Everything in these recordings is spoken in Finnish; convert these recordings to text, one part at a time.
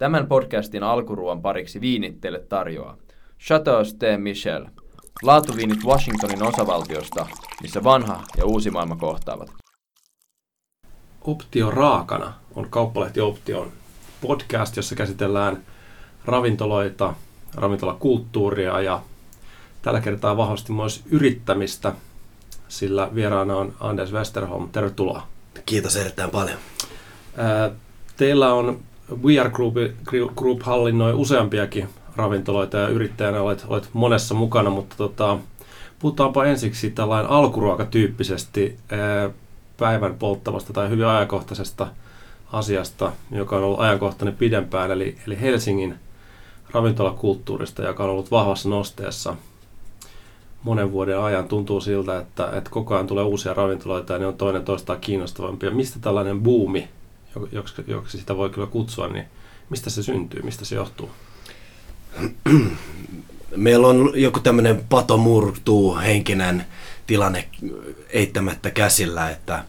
Tämän podcastin alkuruuan pariksi viinit teille tarjoaa Chateau Ste Michel, laatuviinit Washingtonin osavaltiosta, missä vanha ja uusi maailma kohtaavat. Optio Raakana on kauppalehti Option podcast, jossa käsitellään ravintoloita, ravintolakulttuuria ja tällä kertaa vahvasti myös yrittämistä, sillä vieraana on Anders Westerholm. Tervetuloa. Kiitos erittäin paljon. Teillä on We Are Group, Group hallinnoi useampiakin ravintoloita ja yrittäjänä olet, olet monessa mukana, mutta tota, puhutaanpa ensiksi tällainen alkuruokatyyppisesti päivän polttavasta tai hyvin ajankohtaisesta asiasta, joka on ollut ajankohtainen pidempään, eli, eli Helsingin ravintolakulttuurista, joka on ollut vahvassa nosteessa monen vuoden ajan. Tuntuu siltä, että, että koko ajan tulee uusia ravintoloita ja ne on toinen toistaan kiinnostavampia. Mistä tällainen buumi, joksi, joksi sitä voi kyllä kutsua, niin mistä se syntyy, mistä se johtuu? Meillä on joku tämmöinen pato murtuu henkinen tilanne eittämättä käsillä, että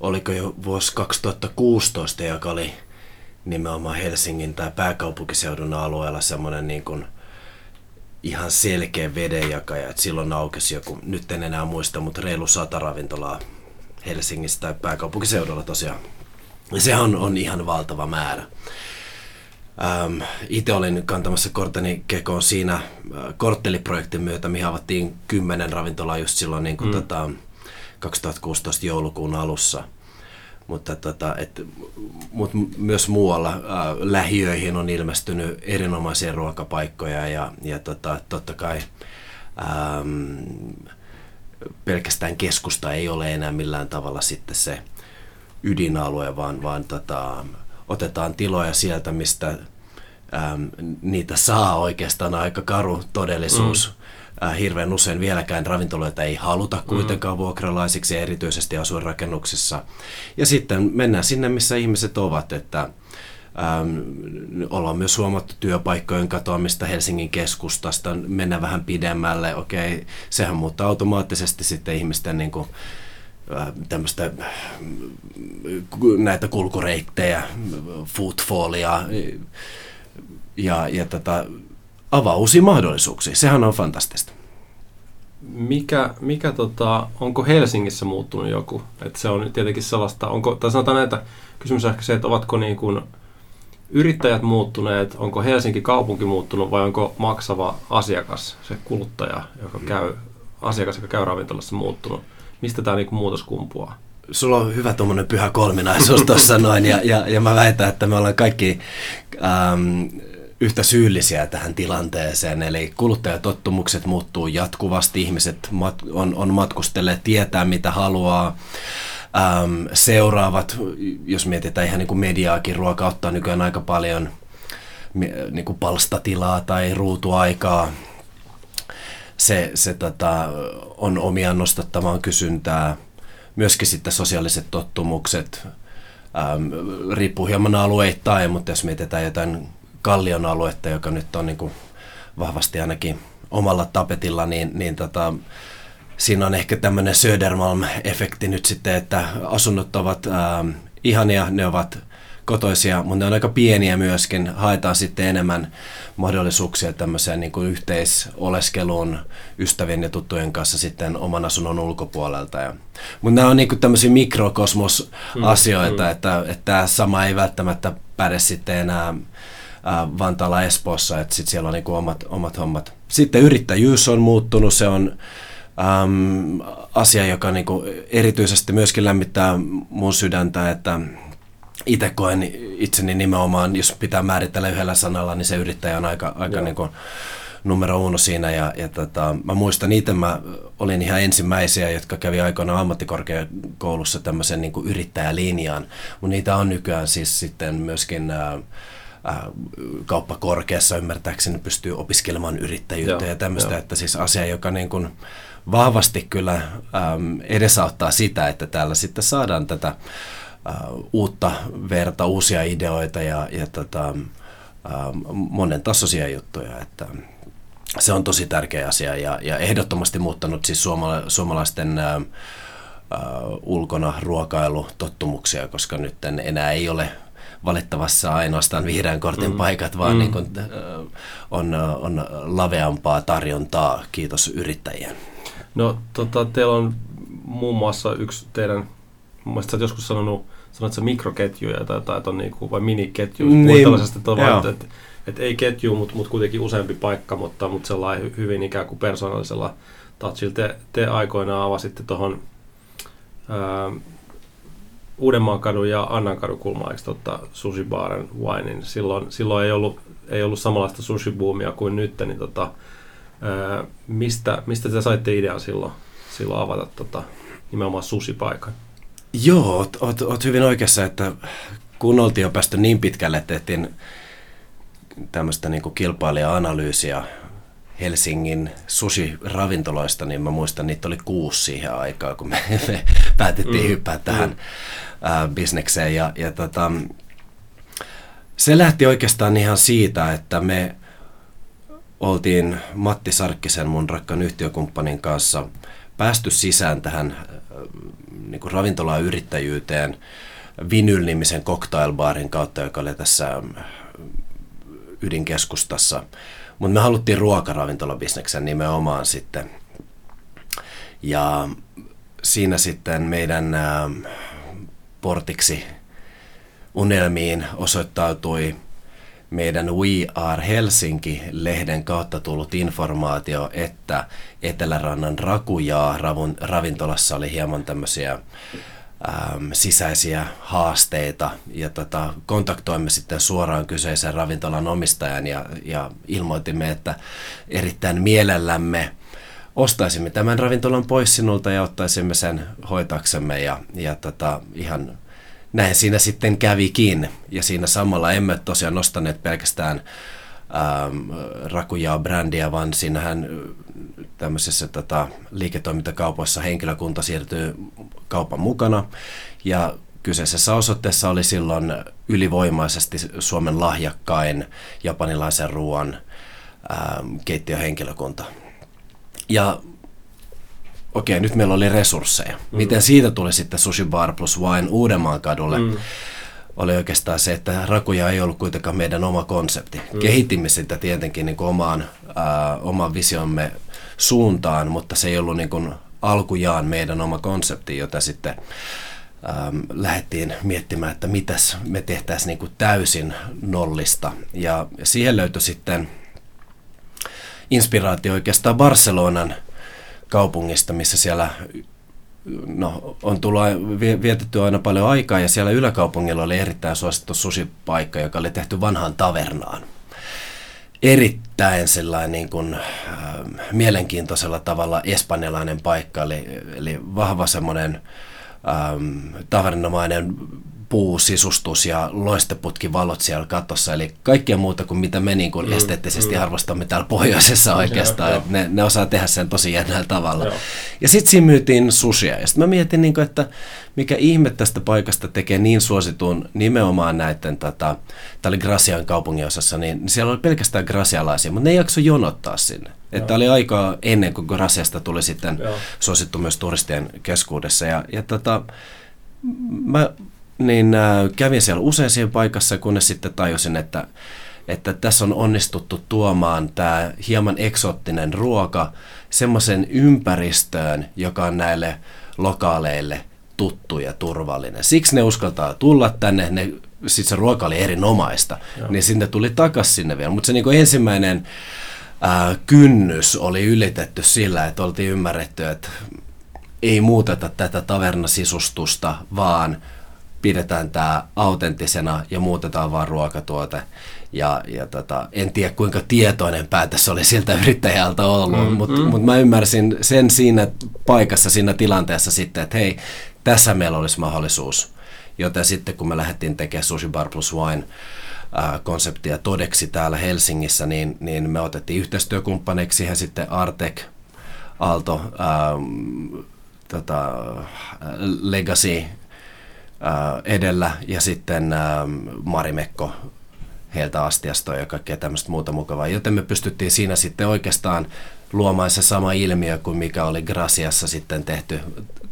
oliko jo vuosi 2016, joka oli nimenomaan Helsingin tai pääkaupunkiseudun alueella semmoinen niin kuin ihan selkeä vedenjakaja, että silloin aukesi joku, nyt en enää muista, mutta reilu sata ravintolaa Helsingissä tai pääkaupunkiseudulla tosiaan. Se on, on ihan valtava määrä. Ähm, itse olin kantamassa korteni kekoon siinä äh, kortteliprojektin myötä, mihin avattiin kymmenen ravintolaa just silloin niin kuin mm. tota, 2016 joulukuun alussa. Mutta tota, et, mut myös muualla äh, lähiöihin on ilmestynyt erinomaisia ruokapaikkoja ja, ja tota, totta kai ähm, pelkästään keskusta ei ole enää millään tavalla sitten se ydinalue, vaan, vaan tota, otetaan tiloja sieltä, mistä äm, niitä saa oikeastaan aika karu todellisuus. Mm. Äh, hirveän usein vieläkään ravintoloita ei haluta mm. kuitenkaan mm. vuokralaisiksi, erityisesti asuinrakennuksissa. Ja sitten mennään sinne, missä ihmiset ovat, että Ähm, ollaan myös huomattu työpaikkojen katoamista Helsingin keskustasta, mennä vähän pidemmälle, okei, okay, sehän muuttaa automaattisesti sitten ihmisten niin kuin, tämmöistä näitä kulkureittejä, footfallia ja, ja tätä avaa uusia mahdollisuuksia. Sehän on fantastista. Mikä, mikä tota, onko Helsingissä muuttunut joku? Et se on tietenkin sellaista, onko, tai sanotaan näitä, kysymys ehkä se, että ovatko niin kuin yrittäjät muuttuneet, onko Helsinki kaupunki muuttunut vai onko maksava asiakas, se kuluttaja, joka käy, asiakas, joka käy ravintolassa muuttunut? Mistä tämä niinku muutos kumpuaa? Sulla on hyvä tuommoinen pyhä kolminaisuus tuossa noin, ja, ja, ja mä väitän, että me ollaan kaikki äm, yhtä syyllisiä tähän tilanteeseen. Eli kuluttajatottumukset muuttuu jatkuvasti, ihmiset mat, on, on matkustelleet, tietää mitä haluaa. Äm, seuraavat, jos mietitään ihan niin kuin mediaakin, ruoka ottaa nykyään aika paljon niin kuin palstatilaa tai ruutuaikaa se, se tota, on omiaan nostattamaan kysyntää. Myöskin sitten sosiaaliset tottumukset, ähm, riippuu hieman alueittain, mutta jos mietitään jotain kallion aluetta, joka nyt on niin kuin vahvasti ainakin omalla tapetilla, niin, niin tota, siinä on ehkä tämmöinen Södermalm-efekti nyt sitten, että asunnot ovat ähm, ihania, ne ovat kotoisia, mutta ne on aika pieniä myöskin. Haetaan sitten enemmän mahdollisuuksia tämmöiseen niin kuin yhteisoleskeluun ystävien ja tuttujen kanssa sitten oman asunnon ulkopuolelta. Ja, mutta nämä on niin kuin tämmöisiä mikrokosmosasioita, mm, mm. että, että tämä sama ei välttämättä päde sitten enää Vantaalla Espoossa, että sitten siellä on niin kuin omat, omat hommat. Sitten yrittäjyys on muuttunut, se on äm, asia, joka niin kuin erityisesti myöskin lämmittää mun sydäntä, että itse koen itseni nimenomaan, jos pitää määritellä yhdellä sanalla, niin se yrittäjä on aika, aika niin kuin numero uno siinä. Ja, ja tota, mä muistan itse, mä olin ihan ensimmäisiä, jotka kävi aikoinaan ammattikorkeakoulussa tämmöisen niin kuin yrittäjälinjaan. Mutta niitä on nykyään siis sitten myöskin ää, ää, kauppakorkeassa ymmärtääkseni pystyy opiskelemaan yrittäjyyttä Joo, ja tämmöistä, jo. että siis asia, joka niin kuin vahvasti kyllä äm, edesauttaa sitä, että täällä sitten saadaan tätä uh, uutta verta, uusia ideoita ja, ja tota, uh, monen tasoisia juttuja. Että se on tosi tärkeä asia ja, ja ehdottomasti muuttanut siis suomala, suomalaisten uh, ulkona ruokailutottumuksia, koska nyt enää ei ole valittavassa ainoastaan vihreän kortin mm. paikat, vaan mm. niin kuin, on, on laveampaa tarjontaa, kiitos yrittäjien. No tota, teillä on muun muassa yksi teidän, mun mielestä joskus sanonut, sanoit se mikroketjuja tai, tai on niinku, vai miniketju, niin, tällaisesta, että, että, että, ei ketju, mutta, mutta kuitenkin useampi paikka, mutta, mutta sellainen hyvin ikään kuin persoonallisella touchilla. Te, te aikoinaan avasitte tuohon Uudenmaan kadun ja Annan kadun kulmaa, eikö totta, sushi baren winein. Silloin, silloin ei, ollut, ei ollut samanlaista sushi-boomia kuin nyt, niin tota, ää, mistä, mistä te saitte idean silloin, silloin avata tota, nimenomaan sushi-paikan? Joo, oot, oot, oot hyvin oikeassa, että kun oltiin jo päästy niin pitkälle, että tehtiin tämmöistä niin kilpailija-analyysiä Helsingin sushi-ravintoloista, niin mä muistan, niitä oli kuusi siihen aikaan, kun me, me päätettiin mm. hyppää tähän mm. bisnekseen. Ja, ja tota, se lähti oikeastaan ihan siitä, että me oltiin Matti Sarkkisen, mun rakkaan yhtiökumppanin kanssa, päästy sisään tähän äh, niin kuin ravintolayrittäjyyteen Vinyl-nimisen cocktailbaarin kautta, joka oli tässä äh, ydinkeskustassa. Mutta me haluttiin ruokaravintolabisneksen nimenomaan sitten. Ja siinä sitten meidän ä, portiksi unelmiin osoittautui meidän We Are Helsinki-lehden kautta tullut informaatio, että Etelärannan Rakujaa ravintolassa oli hieman tämmöisiä äm, sisäisiä haasteita. Ja tota, kontaktoimme sitten suoraan kyseisen ravintolan omistajan ja, ja ilmoitimme, että erittäin mielellämme ostaisimme tämän ravintolan pois sinulta ja ottaisimme sen hoitaksemme ja, ja tota, ihan näin siinä sitten kävikin ja siinä samalla emme tosiaan nostaneet pelkästään ähm, Rakujaa-brändiä, vaan siinähän tämmöisessä tota, liiketoimintakaupoissa henkilökunta siirtyy kaupan mukana ja kyseisessä osoitteessa oli silloin ylivoimaisesti Suomen lahjakkain japanilaisen ruoan ähm, keittiöhenkilökunta. Ja okei, nyt meillä oli resursseja. Mm. Miten siitä tuli sitten Sushi Bar plus Wine Uudenmaan kadulle? Mm oli oikeastaan se, että Rakuja ei ollut kuitenkaan meidän oma konsepti. Mm. Kehitimme sitä tietenkin niin kuin omaan, ää, oman visiomme suuntaan, mutta se ei ollut niin kuin alkujaan meidän oma konsepti, jota sitten ähm, lähdettiin miettimään, että mitäs me tehtäisiin niin kuin täysin nollista. Ja siihen löytyi sitten inspiraatio oikeastaan Barcelonan kaupungista, missä siellä no, on tullut vietetty aina paljon aikaa ja siellä yläkaupungilla oli erittäin suosittu susipaikka, joka oli tehty vanhaan tavernaan. Erittäin sellainen niin kuin, äh, mielenkiintoisella tavalla espanjalainen paikka, eli, eli vahva semmoinen ähm, puusisustus ja loisteputkivalot siellä katossa, eli kaikkea muuta kuin mitä me niin kuin mm, esteettisesti mm. arvostamme täällä pohjoisessa oikeastaan, ja, ne, ne osaa tehdä sen tosi jännällä tavalla. Joo. Ja sitten siinä myytiin sushia, ja sitten mä mietin, niin kuin, että mikä ihme tästä paikasta tekee niin suositun nimenomaan näiden, tota, tämä oli Gracian kaupunginosassa, niin siellä oli pelkästään gracialaisia, mutta ne ei jakso jonottaa sinne. Että oli aikaa ennen kuin Graciasta tuli sitten Joo. suosittu myös turistien keskuudessa, ja, ja tota, mä niin äh, kävin siellä usein siinä paikassa, kunnes sitten tajusin, että, että tässä on onnistuttu tuomaan tämä hieman eksoottinen ruoka semmoisen ympäristöön, joka on näille lokaaleille tuttu ja turvallinen. Siksi ne uskaltaa tulla tänne, ne, sit se ruoka oli erinomaista, Joo. niin sinne tuli takas sinne vielä. Mutta se niinku ensimmäinen ää, äh, kynnys oli ylitetty sillä, että oltiin ymmärretty, että ei muuteta tätä tavernasisustusta, vaan pidetään tämä autenttisena ja muutetaan vaan ruokatuote. Ja, ja tota, en tiedä kuinka tietoinen päätös oli siltä yrittäjältä ollut, mm, mutta mm. mut mä ymmärsin sen siinä paikassa, siinä tilanteessa sitten, että hei, tässä meillä olisi mahdollisuus. Joten sitten kun me lähdettiin tekemään Sushi Bar plus Wine, konseptia todeksi täällä Helsingissä, niin, niin me otettiin yhteistyökumppaneiksi siihen sitten Artek, Aalto, ähm, tota, Legacy Äh, edellä ja sitten ähm, Marimekko heiltä astiasta ja kaikkea tämmöistä muuta mukavaa. Joten me pystyttiin siinä sitten oikeastaan luomaan se sama ilmiö kuin mikä oli Graciassa sitten tehty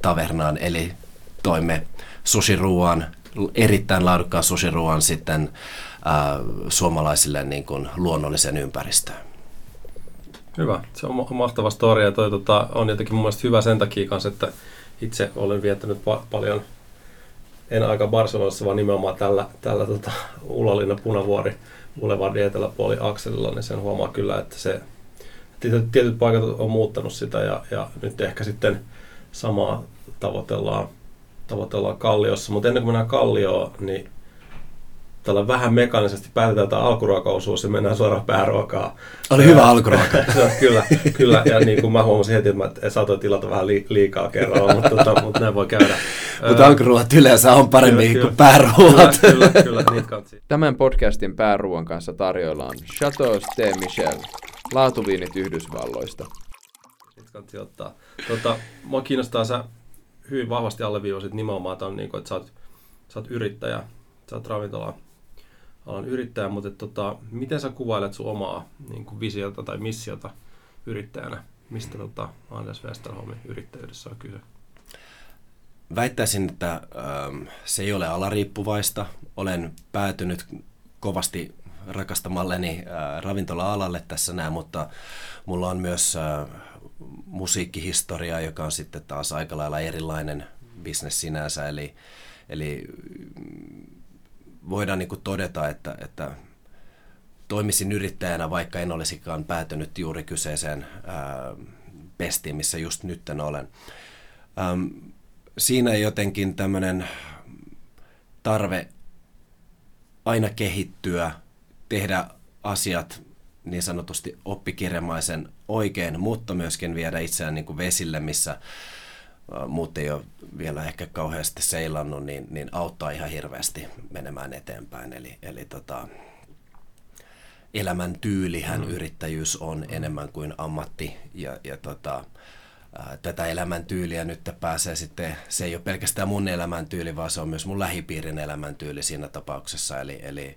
tavernaan, eli toimme sushiruuan erittäin laadukkaan sushiruoan sitten ää, suomalaisille niin kuin luonnollisen ympäristöön. Hyvä. Se on mahtava story ja toi, tota, on jotenkin mun mielestä hyvä sen takia kanssa, että itse olen viettänyt pa- paljon, en aika Barcelonassa, vaan nimenomaan tällä, tällä tota, Ulalina Punavuori Boulevardin eteläpuoli akselilla, niin sen huomaa kyllä, että se tietyt paikat on muuttanut sitä ja, ja nyt ehkä sitten samaa tavoitellaan, tavoitellaan Kalliossa. Mutta ennen kuin mennään Kallioon, niin tällä vähän mekaanisesti päätetään tämä alkuruokaosuus ja mennään suoraan pääruokaa. Oli hyvä alkuruoka. kyllä, kyllä. Ja niin kuin mä huomasin heti, että mä saatoin tilata vähän liikaa kerralla, mutta, tota, mutta näin voi käydä. mutta alkuruoat yleensä on paremmin kyllä, kuin pääruoat. Kyllä, kyllä, kyllä niitä Tämän podcastin pääruoan kanssa tarjoillaan Chateau de Michel, laatuviinit Yhdysvalloista. Ottaa. Tota, mua kiinnostaa, sä hyvin vahvasti alleviivasit nimenomaan ton, niin kuin, että sä oot, sä oot yrittäjä, sä oot ravintola alan yrittäjä, mutta tota, miten sä kuvailet sun omaa niin kuin visiota tai missiota yrittäjänä? Mistä tota, Anders Westerholmin yrittäjyydessä on kyse? Väittäisin, että ähm, se ei ole alariippuvaista. Olen päätynyt kovasti rakastamalleni äh, ravintola-alalle tässä näin, mutta mulla on myös äh, musiikkihistoria, joka on sitten taas aika lailla erilainen bisnes sinänsä. Eli, eli voidaan niin kuin todeta, että, että toimisin yrittäjänä, vaikka en olisikaan päätynyt juuri kyseiseen ää, pestiin, missä just nyt olen. Ähm, siinä jotenkin tämmöinen tarve aina kehittyä, tehdä asiat niin sanotusti oppikirjamaisen oikein, mutta myöskin viedä itseään niin kuin vesille, missä muut ei ole vielä ehkä kauheasti seilannut, niin, niin auttaa ihan hirveästi menemään eteenpäin. Eli, eli tota, elämäntyylihän mm. yrittäjyys on enemmän kuin ammatti ja, ja tota, tätä elämäntyyliä nyt pääsee sitten, se ei ole pelkästään mun elämäntyyli, vaan se on myös mun lähipiirin elämäntyyli siinä tapauksessa, eli, eli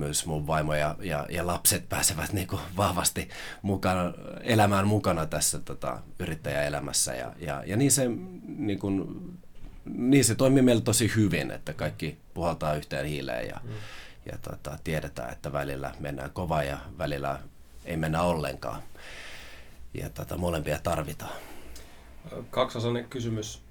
myös mun vaimo ja, ja, ja lapset pääsevät niin kuin vahvasti mukana, elämään mukana tässä tota, yrittäjäelämässä. Ja, ja, ja niin, se, niin, kuin, niin se toimii meillä tosi hyvin, että kaikki puhaltaa yhteen hiileen ja, mm. ja tota, tiedetään, että välillä mennään kova ja välillä ei mennä ollenkaan. Ja tota, molempia tarvitaan. Kaksosainen kysymys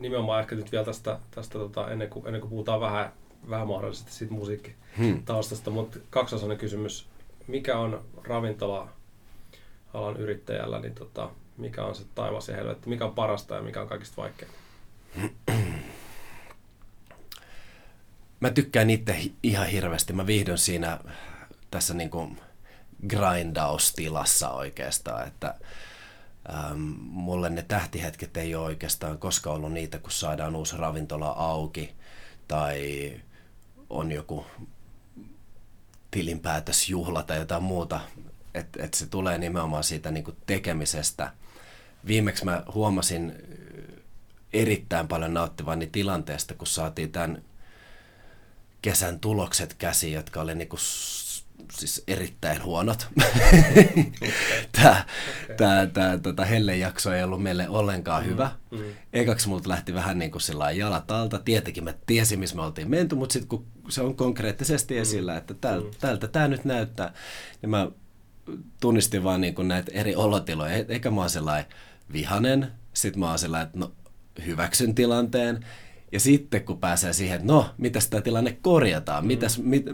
nimenomaan ehkä nyt vielä tästä, tästä tota, ennen, kuin, ennen kuin puhutaan vähän vähän mahdollisesti siitä musiikkitaustasta, hmm. mutta kaksosainen kysymys. Mikä on ravintola-alan yrittäjällä, niin tota, mikä on se taivas ja helvetti, mikä on parasta ja mikä on kaikista vaikeinta? Mä tykkään itse ihan hirveästi. Mä viihdyn siinä tässä niin kuin grindaustilassa oikeastaan, että ähm, mulle ne tähtihetket ei ole oikeastaan koskaan ollut niitä, kun saadaan uusi ravintola auki tai on joku tilinpäätösjuhla tai jotain muuta, että et se tulee nimenomaan siitä niin tekemisestä. Viimeksi mä huomasin erittäin paljon nauttivani tilanteesta, kun saatiin tämän kesän tulokset käsiin, jotka oli niin kuin siis erittäin huonot. tämä tämä, tämä tota, hellejakso ei ollut meille ollenkaan mm, hyvä. Mm. Ekaksi multa lähti vähän niin kuin jalat alta. Tietenkin mä tiesin, missä me oltiin menty, mutta sitten kun se on konkreettisesti mm. esillä, että täl, mm. tältä tämä nyt näyttää, niin mä tunnistin vaan niin kuin näitä eri olotiloja. E-, eikä mä oon sellainen vihanen, sitten mä oon sellainen, että no, hyväksyn tilanteen. Ja sitten kun pääsee siihen, että no, mitä tämä tilanne korjataan, mm. mitäs, mit,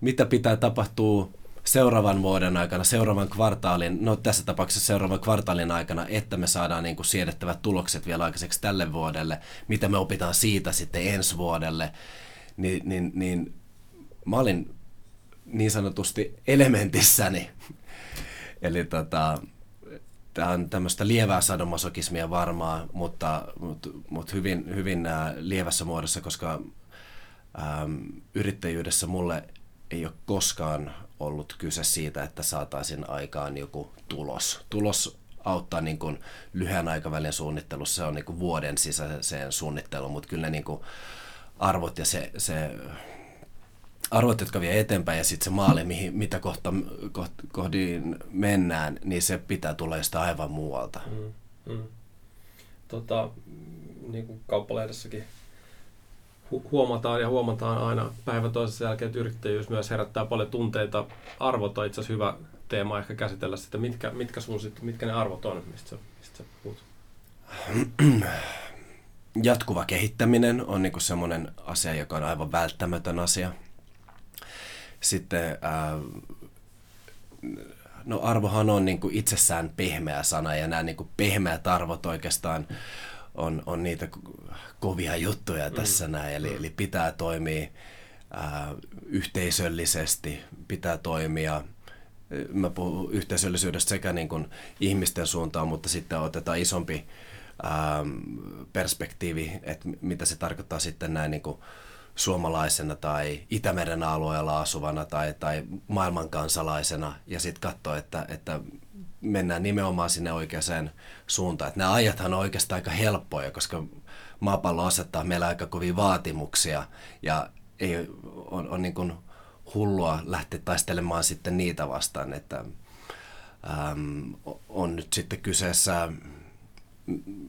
mitä pitää tapahtua seuraavan vuoden aikana, seuraavan kvartaalin, no tässä tapauksessa seuraavan kvartaalin aikana, että me saadaan niin kuin siedettävät tulokset vielä aikaiseksi tälle vuodelle, mitä me opitaan siitä sitten ensi vuodelle, niin, niin, niin mä olin niin sanotusti elementissäni. Eli tota, tämä on tämmöistä lievää sadomasokismia varmaan, mutta, mutta, mutta hyvin, hyvin ää, lievässä muodossa, koska äm, yrittäjyydessä mulle ei ole koskaan ollut kyse siitä, että saataisiin aikaan joku tulos. Tulos auttaa niin kuin lyhyen aikavälin suunnittelussa, se on niin kuin vuoden sisäiseen suunnitteluun, mutta kyllä ne niin kuin arvot ja se, se arvot, jotka vie eteenpäin ja sitten se maali, mihin, mitä kohta, koht, kohdin mennään, niin se pitää tulla jostain aivan muualta. Mm, mm. Tota, niin kuin kauppalehdessäkin hu- huomataan ja huomataan aina päivän toisessa jälkeen, että yrittäjyys myös herättää paljon tunteita. Arvot on itse asiassa hyvä teema ehkä käsitellä sitä, mitkä, mitkä, sun sit, mitkä ne arvot on, mistä sä, mistä sä puhut. Jatkuva kehittäminen on niinku semmoinen asia, joka on aivan välttämätön asia. Sitten ää, no arvohan on niinku itsessään pehmeä sana ja nämä niinku pehmeät arvot oikeastaan on, on niitä kovia juttuja tässä mm. näin. Eli, mm. eli pitää toimia ää, yhteisöllisesti, pitää toimia mä puhun yhteisöllisyydestä sekä niin kuin ihmisten suuntaan, mutta sitten otetaan isompi perspektiivi, että mitä se tarkoittaa sitten näin niin kuin suomalaisena tai Itämeren alueella asuvana tai, tai maailman kansalaisena ja sitten katsoa, että, että mennään nimenomaan sinne oikeaan suuntaan. Että nämä ajathan on oikeastaan aika helppoja, koska maapallo asettaa meillä aika kovia vaatimuksia ja ei, on, on niin kuin hullua lähteä taistelemaan sitten niitä vastaan, että äm, on nyt sitten kyseessä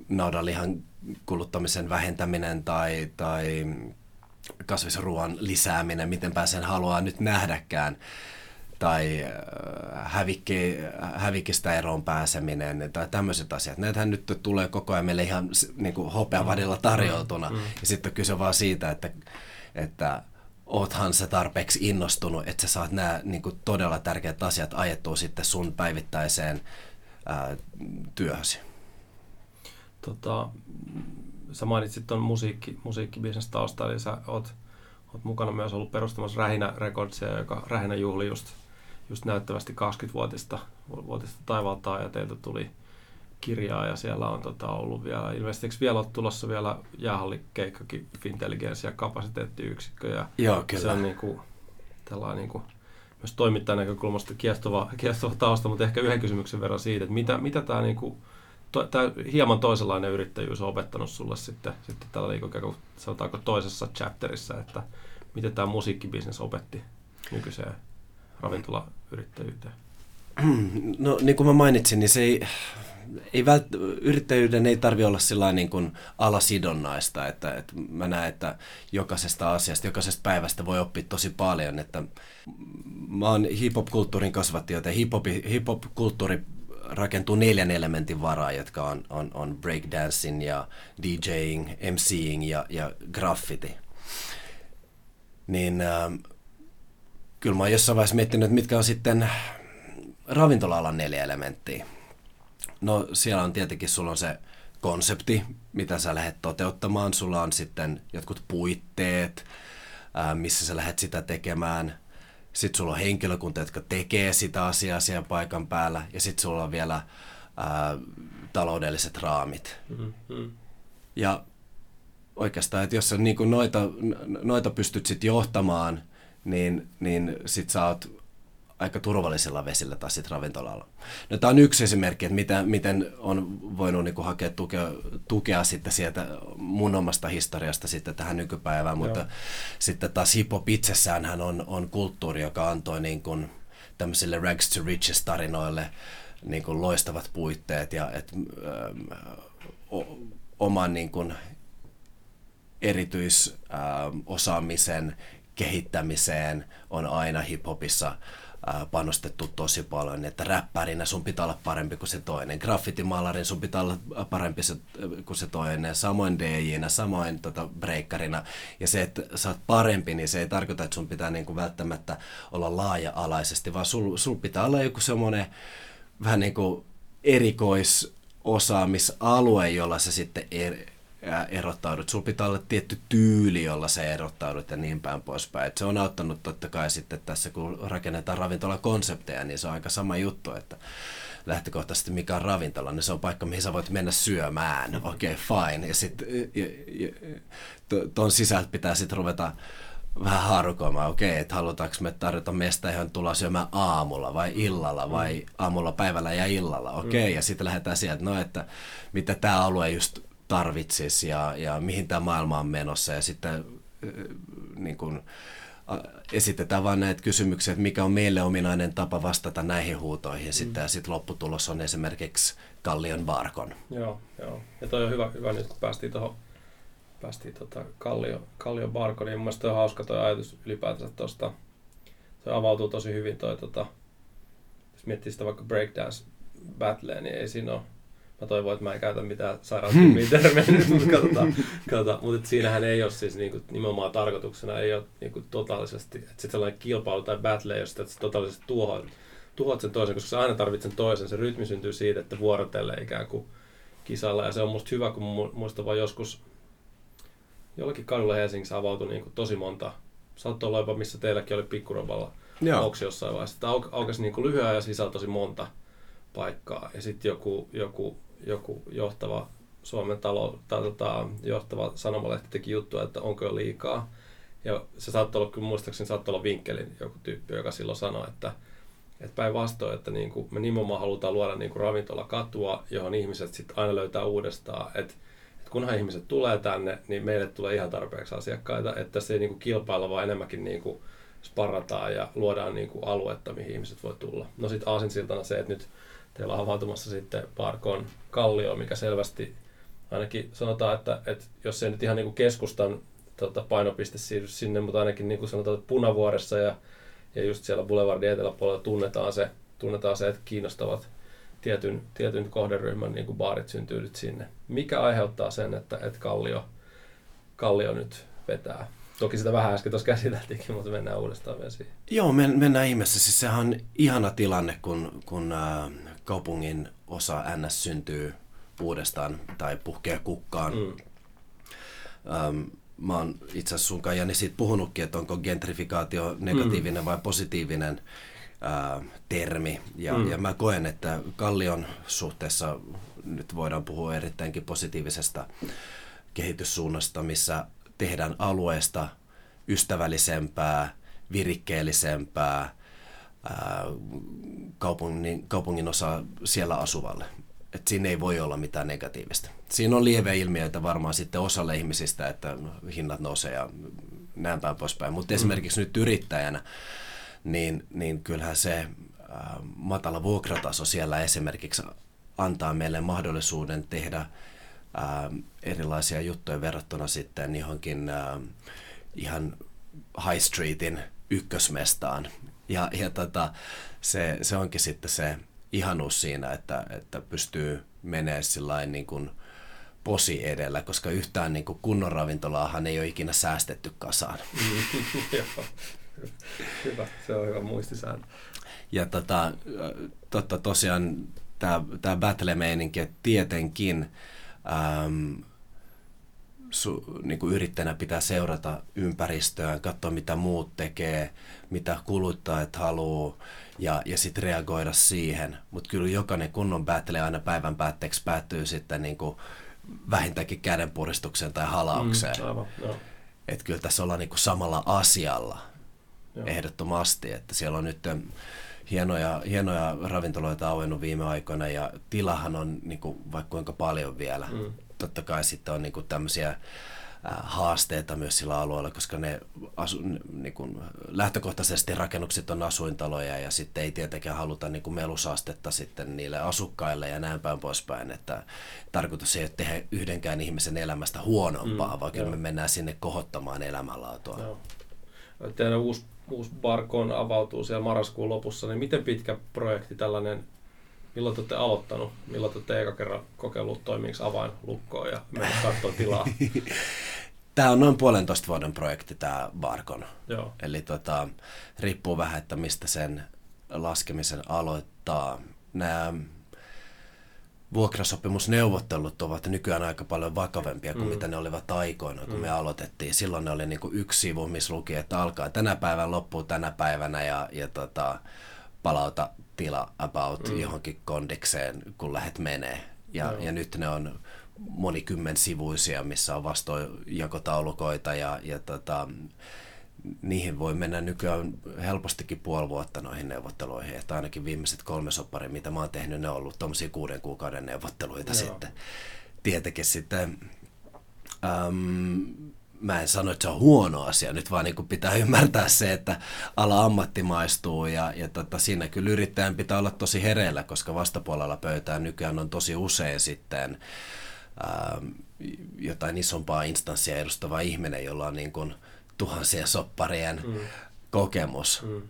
naudanlihan kuluttamisen vähentäminen tai, tai kasvisruoan lisääminen, miten sen haluaa nyt nähdäkään, tai äh, hävikki, hävikistä eroon pääseminen tai tämmöiset asiat. Näitähän nyt tulee koko ajan meille ihan niin kuin hopeavadilla tarjoutuna. Mm, mm. Ja sitten on kyse vaan siitä, että, että oothan se tarpeeksi innostunut, että sä saat nämä niin kuin todella tärkeät asiat ajettua sitten sun päivittäiseen ää, työhösi. Tota, sä mainitsit tuon musiikki, musiikkibisnes tausta, eli sä oot, oot mukana myös ollut perustamassa Rähinä Recordsia, joka Rähinä juhli just, just näyttävästi 20-vuotista vuotista taivaltaa ja teiltä tuli kirjaa ja siellä on tota, ollut vielä, ilmeisesti vielä on tulossa vielä jäähallikeikkakin Fintelligence ja kapasiteettiyksikkö ja Joo, kyllä. se on niin kuin, tällainen niin kuin, myös toimittajan näkökulmasta kiehtova, kiehtova tausta, mutta ehkä yhden kysymyksen verran siitä, että mitä, mitä tämä niin kuin, to, tämä hieman toisenlainen yrittäjyys on opettanut sulle sitten, sitten tällä liikokeko, sanotaanko toisessa chapterissa, että miten tämä musiikkibisnes opetti nykyiseen ravintolayrittäjyyteen? No niin kuin mä mainitsin, niin se ei, ei vält, yrittäjyyden ei tarvi olla sillä niin kuin alasidonnaista, että, että mä näen, että jokaisesta asiasta, jokaisesta päivästä voi oppia tosi paljon, että mä oon hip-hop-kulttuurin kasvatti, joten hip-hop-kulttuuri rakentuu neljän elementin varaan, jotka on, on, on breakdancing ja DJing, MCing ja, ja graffiti. Niin äh, kyllä mä oon jossain vaiheessa miettinyt, mitkä on sitten ravintola-alan neljä elementtiä. No siellä on tietenkin, sulla on se konsepti, mitä sä lähdet toteuttamaan. Sulla on sitten jotkut puitteet, ää, missä sä lähdet sitä tekemään. Sitten sulla on henkilökunta, jotka tekee sitä asiaa siellä paikan päällä. Ja sitten sulla on vielä ää, taloudelliset raamit. Mm-hmm. Ja oikeastaan, että jos sä niin noita, noita pystyt sitten johtamaan, niin, niin sit sä oot aika turvallisilla vesillä taas sit ravintolalla. No, tämä on yksi esimerkki, että miten, miten on voinut niin hakea tukea, tukea sitten sieltä mun omasta historiasta sitten tähän nykypäivään, mutta Joo. sitten taas hip-hop itsessään on, on kulttuuri, joka antoi niin kuin tämmöisille rags to riches tarinoille niin kuin loistavat puitteet ja et, ö, o, oman niin kuin erityisosaamisen kehittämiseen on aina hiphopissa panostettu tosi paljon, että räppärinä sun pitää olla parempi kuin se toinen, graffitimaalarin sun pitää olla parempi se, kuin se toinen, samoin DJnä, samoin tota breakkarina. Ja se, että sä oot parempi, niin se ei tarkoita, että sun pitää niinku välttämättä olla laaja-alaisesti, vaan sul, sul pitää olla joku semmoinen vähän niin kuin erikoisosaamisalue, jolla sä sitten er, erottaudut. Sulla pitää olla tietty tyyli, jolla sä erottaudut ja niin päin poispäin. Et se on auttanut totta kai sitten tässä, kun rakennetaan ravintolakonsepteja, niin se on aika sama juttu, että lähtökohtaisesti mikä on ravintola, niin se on paikka, mihin sä voit mennä syömään. Mm-hmm. Okei, okay, fine. Ja sitten tuon sisältä pitää sitten ruveta vähän harukoimaan, okei, okay, että halutaanko me tarjota mestä, johon tullaan syömään aamulla vai illalla vai mm. aamulla, päivällä ja illalla, okei, okay, mm. ja sitten lähdetään sieltä, no että mitä tämä alue just tarvitsisi ja, ja mihin tämä maailma on menossa ja sitten niin kuin, esitetään vain näitä kysymyksiä, että mikä on meille ominainen tapa vastata näihin huutoihin mm. sitten, ja sitten lopputulos on esimerkiksi Kallion Barkon. Joo, joo. Ja toi on hyvä, hyvä nyt kun päästiin tuohon päästiin tota Kallio, Kallio Barkoniin. Mun mielestä toi on hauska toi ajatus ylipäätänsä tosta. Se avautuu tosi hyvin toi tota, jos miettii sitä vaikka breakdance battleen, niin ei siinä ole Mä toivon, että mä en käytä mitään sairaantyyppiä termejä nyt, mutta katsotaan. katsotaan. Mutta siinähän ei ole siis niinku, nimenomaan tarkoituksena, ei ole niinku, totaalisesti, että sitten sellainen kilpailu tai battle, jos sitä totaalisesti tuhoat, tuhoat sen toisen, koska sä aina tarvitset sen toisen. Se rytmi syntyy siitä, että vuorotelle ikään kuin kisalla. Ja se on musta hyvä, kun muistan vaan joskus jollakin kadulla Helsingissä avautui niin kuin tosi monta. Saattoi olla jopa, missä teilläkin oli pikkuroballa auksi jossain vaiheessa. Tämä au, aukesi niin kuin lyhyen ajan sisällä tosi monta paikkaa. Ja sitten joku, joku, joku johtava Suomen talo, tai tota, johtava sanomalehti teki juttua, että onko jo liikaa. Ja se saattoi olla, kyllä muistaakseni saattoi olla vinkkelin joku tyyppi, joka silloin sanoi, että, että päinvastoin, että niin kuin me nimenomaan halutaan luoda niin kuin ravintola katua, johon ihmiset sitten aina löytää uudestaan. Että että kunhan ihmiset tulee tänne, niin meille tulee ihan tarpeeksi asiakkaita, että se ei niin kuin kilpailla, vaan enemmänkin niin kuin sparrataan ja luodaan niin kuin aluetta, mihin ihmiset voi tulla. No sitten aasinsiltana se, että nyt teillä on avautumassa sitten Parkon kallio, mikä selvästi ainakin sanotaan, että, että jos se nyt ihan niin kuin keskustan tota, painopiste siirry sinne, mutta ainakin niin kuin sanotaan, että Punavuoressa ja, ja just siellä Boulevardin eteläpuolella tunnetaan se, tunnetaan se, että kiinnostavat tietyn, tietyn kohderyhmän niin kuin baarit syntyy nyt sinne. Mikä aiheuttaa sen, että, että Kallio, Kallio nyt vetää? Toki sitä vähän äsken tuossa käsiteltiinkin, mutta mennään uudestaan vielä siihen. Joo, men, mennään ihmeessä. Siis sehän on ihana tilanne, kun, kun äh, kaupungin osa NS syntyy uudestaan tai puhkee kukkaan. Mm. Ähm, mä oon itse asiassa sun kanssa siitä puhunutkin, että onko gentrifikaatio negatiivinen mm. vai positiivinen ää, termi. Ja, mm. ja mä koen, että Kallion suhteessa nyt voidaan puhua erittäinkin positiivisesta kehityssuunnasta, missä tehdään alueesta ystävällisempää, virikkeellisempää ää, kaupungin, kaupungin osa siellä asuvalle. Et siinä ei voi olla mitään negatiivista. Siinä on lieveilmiöitä varmaan sitten osalle ihmisistä, että hinnat nousee ja näin päin poispäin. Mutta mm. esimerkiksi nyt yrittäjänä niin, niin kyllähän se äh, matala vuokrataso siellä esimerkiksi antaa meille mahdollisuuden tehdä äh, erilaisia juttuja verrattuna sitten johonkin äh, ihan High Streetin ykkösmestaan. Ja, ja tota, se, se onkin sitten se ihanuus siinä, että, että pystyy menemään sillä niin kuin posi edellä, koska yhtään niin kuin kunnon ravintolaahan ei ole ikinä säästetty kasaan. hyvä, se on hyvä muistisääntö. Ja tota, totta, tosiaan tämä battle-meininki, tietenkin äm, su, niin kuin yrittäjänä pitää seurata ympäristöä, katsoa mitä muut tekee, mitä kuluttajat haluaa ja, ja sitten reagoida siihen. Mutta kyllä jokainen kunnon battle aina päivän päätteeksi päättyy sitten niin kuin vähintäänkin kädenpuristukseen tai halaukseen. Mm, aivan, Että kyllä tässä ollaan niin kuin samalla asialla. Joo. ehdottomasti. Että siellä on nyt hienoja, hienoja ravintoloita auennut viime aikoina ja tilahan on niin kuin, vaikka kuinka paljon vielä. Mm. Totta kai sitten on niin kuin tämmöisiä haasteita myös sillä alueella, koska ne asu, niin kuin, lähtökohtaisesti rakennukset on asuintaloja ja sitten ei tietenkään haluta niin kuin melusaastetta sitten niille asukkaille ja näin päin poispäin, että tarkoitus ei ole tehdä yhdenkään ihmisen elämästä huonompaa, mm, vaan kyllä me mennään sinne kohottamaan elämänlaatua. Joo. Teidän uusi uusi Barkon avautuu siellä marraskuun lopussa, niin miten pitkä projekti tällainen, milloin te olette aloittanut, milloin te olette eka kerran kokeillut toimiiksi avainlukkoon ja mennä katsoa tilaa? Tämä on noin puolentoista vuoden projekti tämä Barkon. Joo. Eli tota, riippuu vähän, että mistä sen laskemisen aloittaa. Nämä vuokrasopimusneuvottelut ovat nykyään aika paljon vakavempia kuin mm. mitä ne olivat aikoina, kun mm. me aloitettiin. Silloin ne oli niin kuin yksi sivu, missä luki, että alkaa tänä päivänä, loppuu tänä päivänä ja, ja tota, palauta tila about mm. johonkin kondikseen, kun lähdet menee. Ja, ja nyt ne on monikymmen sivuisia, missä on vastoinjakotaulukoita ja, ja tota, niihin voi mennä nykyään helpostikin puoli vuotta noihin neuvotteluihin. Että ainakin viimeiset kolme sopparia, mitä mä oon tehnyt, ne on ollut tuommoisia kuuden kuukauden neuvotteluita Joo. sitten. Tietenkin sitten, äm, mä en sano, että se on huono asia, nyt vaan niin pitää ymmärtää se, että ala ammattimaistuu ja, ja tota, siinä kyllä yrittäjän pitää olla tosi hereillä, koska vastapuolella pöytään nykyään on tosi usein sitten äm, jotain isompaa instanssia edustava ihminen, jolla on niin kuin tuhansien sopparien mm. kokemus, mm.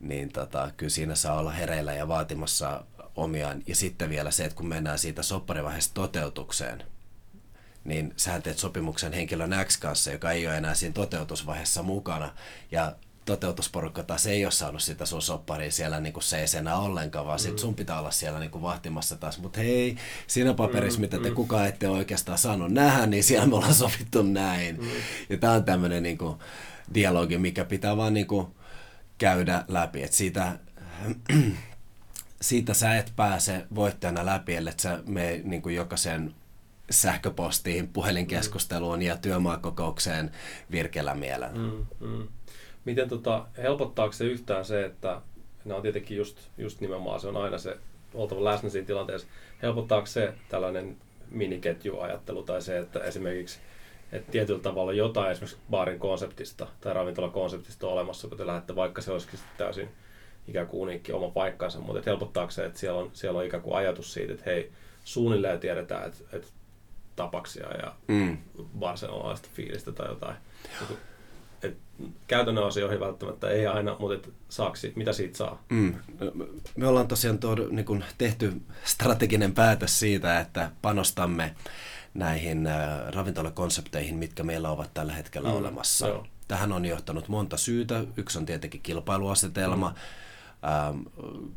niin tota, kyllä siinä saa olla hereillä ja vaatimassa omiaan. Ja sitten vielä se, että kun mennään siitä sopparivaiheesta toteutukseen, niin sä teet sopimuksen henkilön X kanssa, joka ei ole enää siinä toteutusvaiheessa mukana. Ja toteutusporukka taas ei ole saanut sitä sun sopparia siellä niin kuin seisenä ollenkaan, vaan mm. sit sun pitää olla siellä niin kuin vahtimassa taas. Mutta hei, siinä paperissa, mm, mitä te mm. kukaan ette oikeastaan saanut nähdä, niin siellä me ollaan sovittu näin. Mm. Ja tämä on tämmöinen niin kuin dialogi, mikä pitää vaan niin kuin käydä läpi. Et siitä, siitä sä et pääse voittajana läpi, ellei sä me niin kuin jokaisen sähköpostiin, puhelinkeskusteluun mm. ja työmaakokoukseen virkellä mielellä. Mm, mm. Miten tota, helpottaako se yhtään se, että nämä on tietenkin just, just nimenomaan, se on aina se oltava läsnä siinä tilanteessa. Helpottaako se tällainen miniketjuajattelu tai se, että esimerkiksi että tietyllä tavalla jotain esimerkiksi baarin konseptista tai ravintolakonseptista on olemassa, kun te lähdette, vaikka se olisikin täysin ikään kuin uniikki oma paikkansa, mutta helpottaako se, että siellä on, siellä on ikään kuin ajatus siitä, että hei, suunnilleen tiedetään, että, että tapaksia ja mm. barcelonalaista fiilistä tai jotain. Et käytännön asioihin välttämättä ei aina, mutta et saaksi, mitä siitä saa? Mm. Me ollaan tosiaan tuo, niin kun tehty strateginen päätös siitä, että panostamme näihin äh, ravintolakonsepteihin, mitkä meillä ovat tällä hetkellä mm. olemassa. Joo. Tähän on johtanut monta syytä. Yksi on tietenkin kilpailuasetelma. Mm Ähm,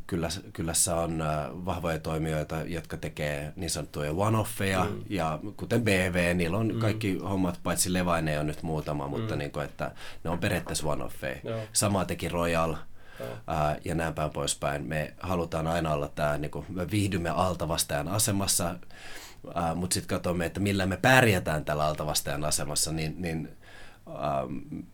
kyllä, kyllä se on äh, vahvoja toimijoita, jotka tekee niin sanottuja one-offeja, mm. ja kuten BV, niillä on mm. kaikki hommat, paitsi Levaine on nyt muutama, mutta mm. niin kuin, että ne on periaatteessa one-offeja. Sama teki Royal, Ää, äh, ja näin päin poispäin. Me halutaan aina olla tämä, niin kuin, me viihdymme altavastajan asemassa, äh, mutta sitten katsomme, että millä me pärjätään tällä altavastajan asemassa, niin, niin ää,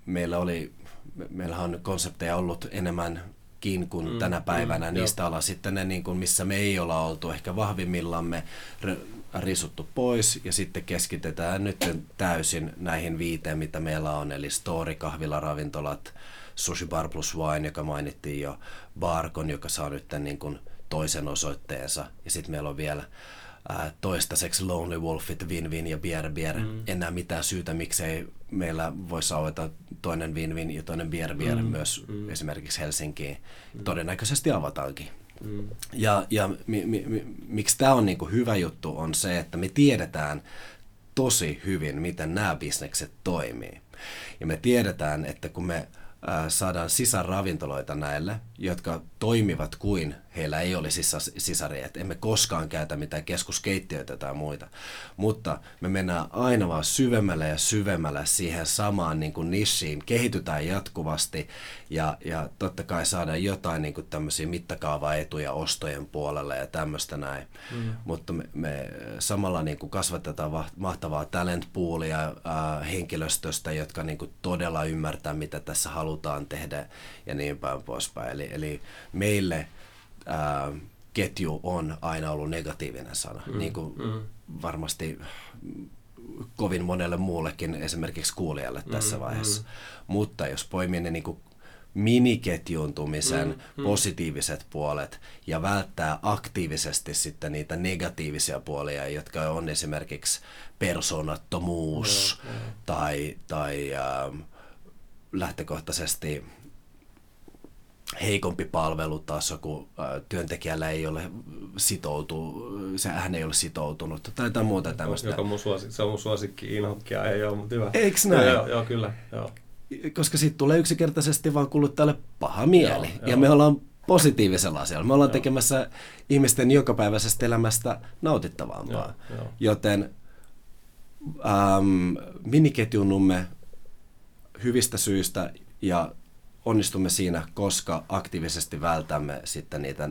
meillä oli, me, meillähän on konsepteja ollut enemmän kin kuin mm, tänä päivänä. Mm, Niistä ollaan sitten ne, niin kuin, missä me ei olla oltu ehkä vahvimmillamme risuttu pois ja sitten keskitetään nyt täysin näihin viiteen, mitä meillä on, eli Story, kahvila, ravintolat, Sushi Bar plus Wine, joka mainittiin jo, Barkon, joka saa nyt niin kuin toisen osoitteensa, ja sitten meillä on vielä ää, toistaiseksi Lonely Wolfit, Win Win ja Bier Bier. Mm. Enää mitään syytä, miksei meillä voisi avata toinen Win Win ja toinen Bier Bier mm. myös mm. esimerkiksi Helsinkiin. Mm. Todennäköisesti avataankin. Mm. Ja, ja mi, mi, mi, miksi tämä on niinku hyvä juttu on se, että me tiedetään tosi hyvin, miten nämä bisnekset toimii. Ja me tiedetään, että kun me saadaan sisäravintoloita näille, jotka toimivat kuin heillä ei olisi sisaria. Et emme koskaan käytä mitään keskuskeittiöitä tai muita. Mutta me mennään aina vaan syvemmälle ja syvemmälle siihen samaan niin kuin nishiin, kehitytään jatkuvasti ja, ja totta kai saadaan jotain niin kuin tämmöisiä mittakaavaetuja ostojen puolelle ja tämmöistä näin. Mm. Mutta me, me samalla niin kuin kasvatetaan mahtavaa talentpoolia äh, henkilöstöstä, jotka niin kuin todella ymmärtää, mitä tässä halutaan tehdä ja niin päin poispäin. Eli, eli meille ää, ketju on aina ollut negatiivinen sana, mm, niin kuin mm. varmasti kovin monelle muullekin, esimerkiksi kuulijalle mm, tässä vaiheessa. Mm. Mutta jos poimii ne niin kuin miniketjuntumisen mm, mm. positiiviset puolet ja välttää aktiivisesti sitten niitä negatiivisia puolia, jotka on esimerkiksi persoonattomuus mm, mm. tai, tai äh, lähtökohtaisesti heikompi palvelutaso, kun työntekijällä ei ole sitoutu, se, hän ei ole sitoutunut tai jotain muuta tämmöistä. Joka mun suosikki, se on mun suosikki inhokkia, ei ole, mutta hyvä. Eikö näin? Joo, joo, kyllä. Joo. Koska sitten tulee yksinkertaisesti vaan kuluttajalle paha mieli. Joo, ja joo. me ollaan positiivisella asialla. Me ollaan joo. tekemässä ihmisten jokapäiväisestä elämästä nautittavampaa. Joo, joo. Joten ähm, miniketjunnumme hyvistä syistä ja onnistumme siinä, koska aktiivisesti vältämme sitten niitä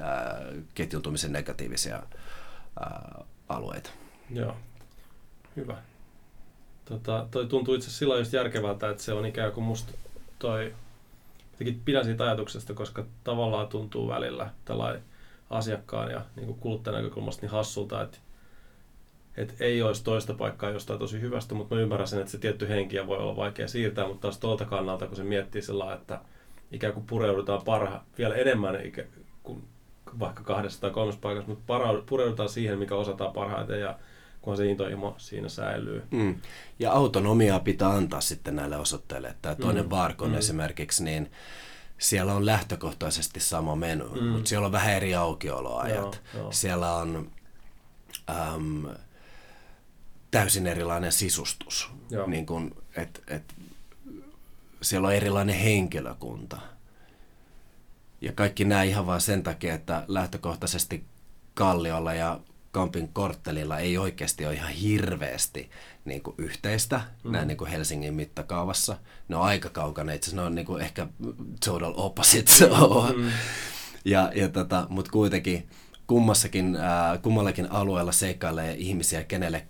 ää, ketjuuntumisen negatiivisia ää, alueita. Joo, hyvä. Tota, toi tuntuu itse silloin just järkevältä, että se on ikään kuin musta toi, jotenkin pidän siitä ajatuksesta, koska tavallaan tuntuu välillä tällainen asiakkaan ja niin kuluttajan näkökulmasta niin hassulta, että että ei olisi toista paikkaa jostain tosi hyvästä, mutta mä ymmärrän sen, että se tietty henkiä voi olla vaikea siirtää, mutta taas tuolta kannalta, kun se miettii sillä että ikään kuin pureudutaan parha, vielä enemmän ikä, kuin vaikka kahdessa tai kolmessa paikassa, mutta para, pureudutaan siihen, mikä osataan parhaiten ja kunhan se intohimo siinä säilyy. Mm. Ja autonomiaa pitää antaa sitten näille osoitteille. Tämä toinen mm. Barkon mm. esimerkiksi, niin siellä on lähtökohtaisesti sama menu, mm. mutta siellä on vähän eri aukioloajat. Joo, joo. Siellä on äm, täysin erilainen sisustus. Niin kun, et, et, siellä on erilainen henkilökunta. Ja kaikki nämä ihan vain sen takia, että lähtökohtaisesti Kalliolla ja Kampin korttelilla ei oikeasti ole ihan hirveästi niin kuin yhteistä mm. näin niin kuin Helsingin mittakaavassa. Ne on aika kaukana, itse asiassa ne on niin kuin ehkä total opposites. Mm. ja, ja tota, Mutta kuitenkin kummassakin, äh, kummallakin alueella seikkailee ihmisiä, kenelle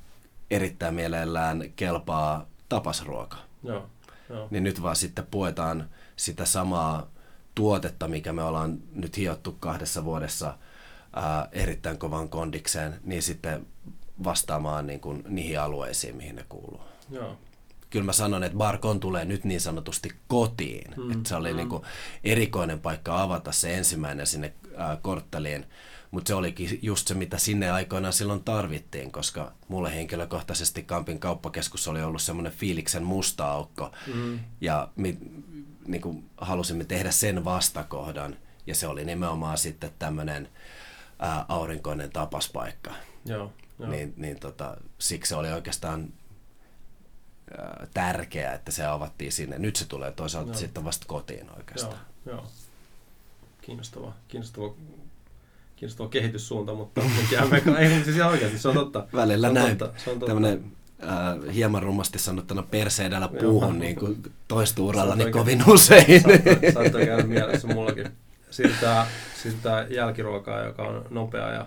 erittäin mielellään kelpaa tapasruoka. Joo, joo. Niin nyt vaan sitten puetaan sitä samaa tuotetta, mikä me ollaan nyt hiottu kahdessa vuodessa – ää, erittäin kovan kondikseen, niin sitten vastaamaan niin kuin niihin alueisiin, mihin ne kuuluu. Joo. Kyllä mä sanon, että Barkon tulee nyt niin sanotusti kotiin. Mm, että se oli mm. niin kuin erikoinen paikka avata se ensimmäinen sinne ää, kortteliin. Mutta se olikin just se, mitä sinne aikoinaan silloin tarvittiin, koska mulle henkilökohtaisesti Kampin kauppakeskus oli ollut semmoinen fiiliksen musta aukko. Mm. Ja mi, niin kuin halusimme tehdä sen vastakohdan. Ja se oli nimenomaan sitten tämmöinen aurinkoinen tapaspaikka. Joo, joo. Niin, niin tota, siksi se oli oikeastaan ää, tärkeää, että se avattiin sinne. Nyt se tulee toisaalta joo. sitten vasta kotiin oikeastaan. Joo, joo. Kiinnostava, kiinnostava, kiinnostava kehityssuunta, mutta ei siis oikeasti, se on totta. Välillä se on näin. Totta, se on totta. Tämmöinen äh, hieman rummasti sanottuna perseedällä puuhun niin kuin toistuu urallani niin kovin usein. Saattaa, saattaa käydä mielessä mullakin siirrytään, siirrytään jälkiruokaa, joka on nopea ja,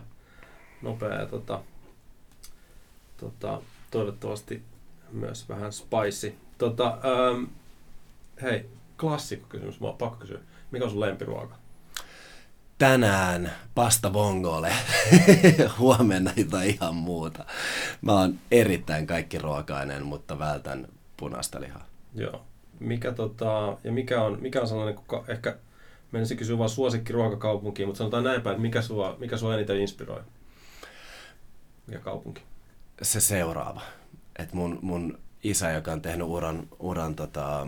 nopea ja tota, tota, toivottavasti myös vähän spicy. Tota, ähm, hei, klassikko kysymys, mä oon pakko kysyä. Mikä on sun lempiruoka? Tänään pasta vongole, huomenna jotain ihan muuta. Mä oon erittäin kaikki ruokainen, mutta vältän punaista lihaa. Joo. Mikä, tota, ja mikä on, mikä on sellainen, ehkä Menisin kysyä vaan suosikki ruokakaupunkiin, mutta sanotaan näin päin, että mikä sua, mikä sua eniten inspiroi? Mikä kaupunki? Se seuraava. Et mun, mun isä, joka on tehnyt uran, uran tota,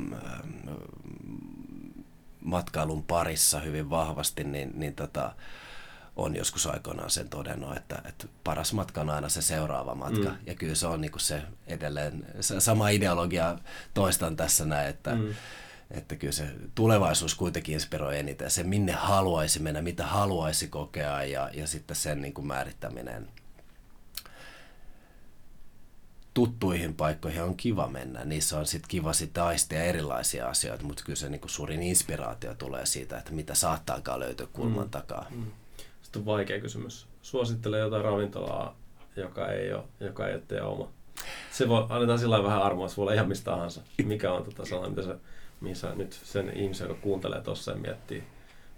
matkailun parissa hyvin vahvasti, niin, niin tota, on joskus aikoinaan sen todennut, että, että paras matka on aina se seuraava matka. Mm. Ja kyllä se on niin se edelleen, sama ideologia toistan tässä näin, että mm että kyllä se tulevaisuus kuitenkin inspiroi eniten. Se, minne haluaisi mennä, mitä haluaisi kokea ja, ja sitten sen niin kuin määrittäminen tuttuihin paikkoihin on kiva mennä. Niissä on sitten kiva sitten aistia erilaisia asioita, mutta kyllä se niin kuin suurin inspiraatio tulee siitä, että mitä saattaakaan löytyä kulman mm. takaa. Mm. Sitten on vaikea kysymys. Suosittele jotain ravintolaa, joka ei ole, joka ei ole teidän oma. Se voi, annetaan sillä vähän armoa, se voi olla ihan mistä tahansa. Mikä on tota sellainen, mitä se missä nyt sen ihmisen, joka kuuntelee tuossa ja miettii,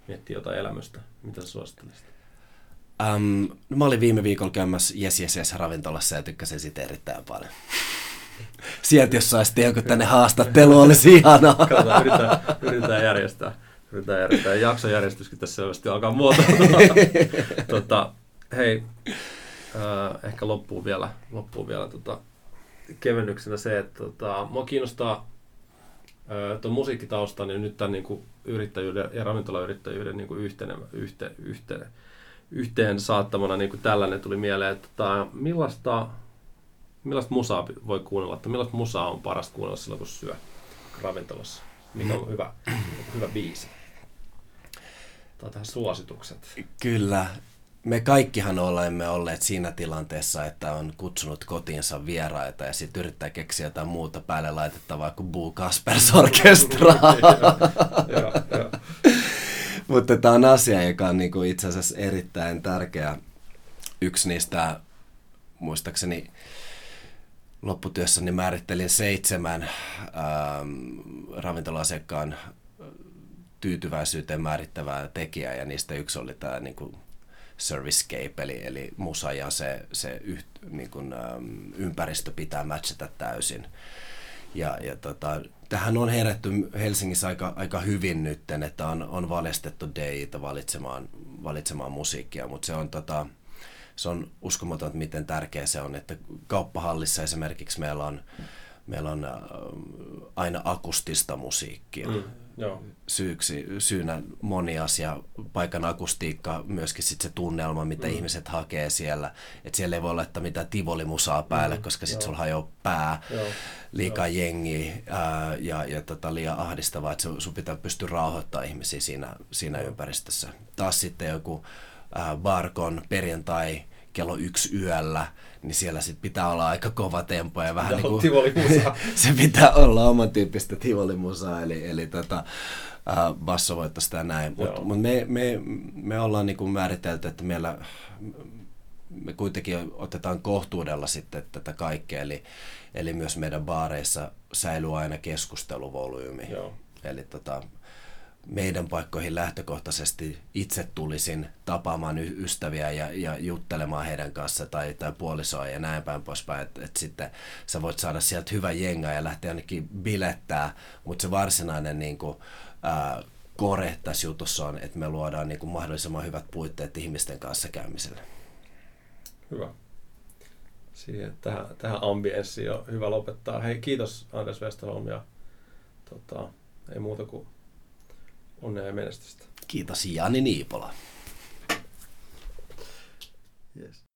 miettii jotain elämystä. Mitä sä suosittelisit? Um, no mä olin viime viikolla käymässä Yes Yes Yes ravintolassa ja tykkäsin siitä erittäin paljon. Sieltä jos saisi joku tänne haastattelu, olisi ihanaa. Katsotaan, yritetään, yritetään järjestää. Yritetään järjestää. Jaksojärjestyskin tässä selvästi alkaa muotoutua. tota, hei, äh, ehkä loppuu vielä, loppuu vielä tota, kevennyksenä se, että tota, mua kiinnostaa tuon musiikkitaustan niin nyt tämän niin kuin yrittäjyyden ja ravintolayrittäjyyden niin kuin yhteen, yhteen, yhteen, yhteen saattamana niin kuin tällainen tuli mieleen, että tota, millaista, millaista musaa voi kuunnella, että millaista musaa on parasta kuunnella silloin, kun syö ravintolassa, mikä on hyvä, hyvä biisi. Tähän suositukset. Kyllä, me kaikkihan olemme olleet siinä tilanteessa, että on kutsunut kotiinsa vieraita ja sitten yrittää keksiä jotain muuta päälle laitettavaa kuin Boo Kaspers Orkestra. Mutta tämä on asia, joka on niinku itse asiassa erittäin tärkeä. Yksi niistä, muistaakseni lopputyössäni määrittelin seitsemän ähm, ravintola-asiakkaan tyytyväisyyteen määrittävää tekijää ja niistä yksi oli tämä niinku servicescape, eli, eli musa ja se, se yht, niin kuin, äm, ympäristö pitää matchata täysin. Ja, ja tota, tähän on herätty Helsingissä aika, aika hyvin nyt, että on, on valistettu DJtä valitsemaan, valitsemaan musiikkia, mutta se on tota, se on uskomaton, miten tärkeä se on, että kauppahallissa esimerkiksi meillä on, meillä on äh, aina akustista musiikkia. Mm, joo. Syyksi, syynä moni asia, paikan akustiikka, myöskin sit se tunnelma, mitä mm. ihmiset hakee siellä. Et siellä ei voi laittaa mitään tivolimusaa päälle, mm, koska sitten sulla hajoaa pää, joo. liikaa joo. jengiä ää, ja, ja tota, liian ahdistavaa, että sun pitää pystyä rauhoittamaan ihmisiä siinä, siinä ympäristössä. Taas sitten joku ää, barkon perjantai kello yksi yöllä, niin siellä sit pitää olla aika kova tempo ja vähän niin kuin, se pitää olla oman tyyppistä tivolimusaa, eli, eli tota, äh, bassovoittosta ja näin. Mutta mut me, me, me ollaan niin kuin määritelty, että meillä me kuitenkin otetaan kohtuudella sitten tätä kaikkea, eli, eli myös meidän baareissa säilyy aina keskusteluvolyymi. Joo. Eli tota, meidän paikkoihin lähtökohtaisesti itse tulisin tapaamaan ystäviä ja, ja juttelemaan heidän kanssa tai, tai puolisoa ja näin päin poispäin, että et sitten sä voit saada sieltä hyvä jenga ja lähteä ainakin bilettää, mutta se varsinainen niin kuin, ää, kore tässä jutussa on, että me luodaan niin kuin mahdollisimman hyvät puitteet ihmisten kanssa käymiselle. Hyvä. Siihen, tähän, tähän ambienssiin on hyvä lopettaa. Hei, kiitos Anders Westerholm ja tota, ei muuta kuin Onnea ja menestystä. Kiitos Jani Niipola. Yes.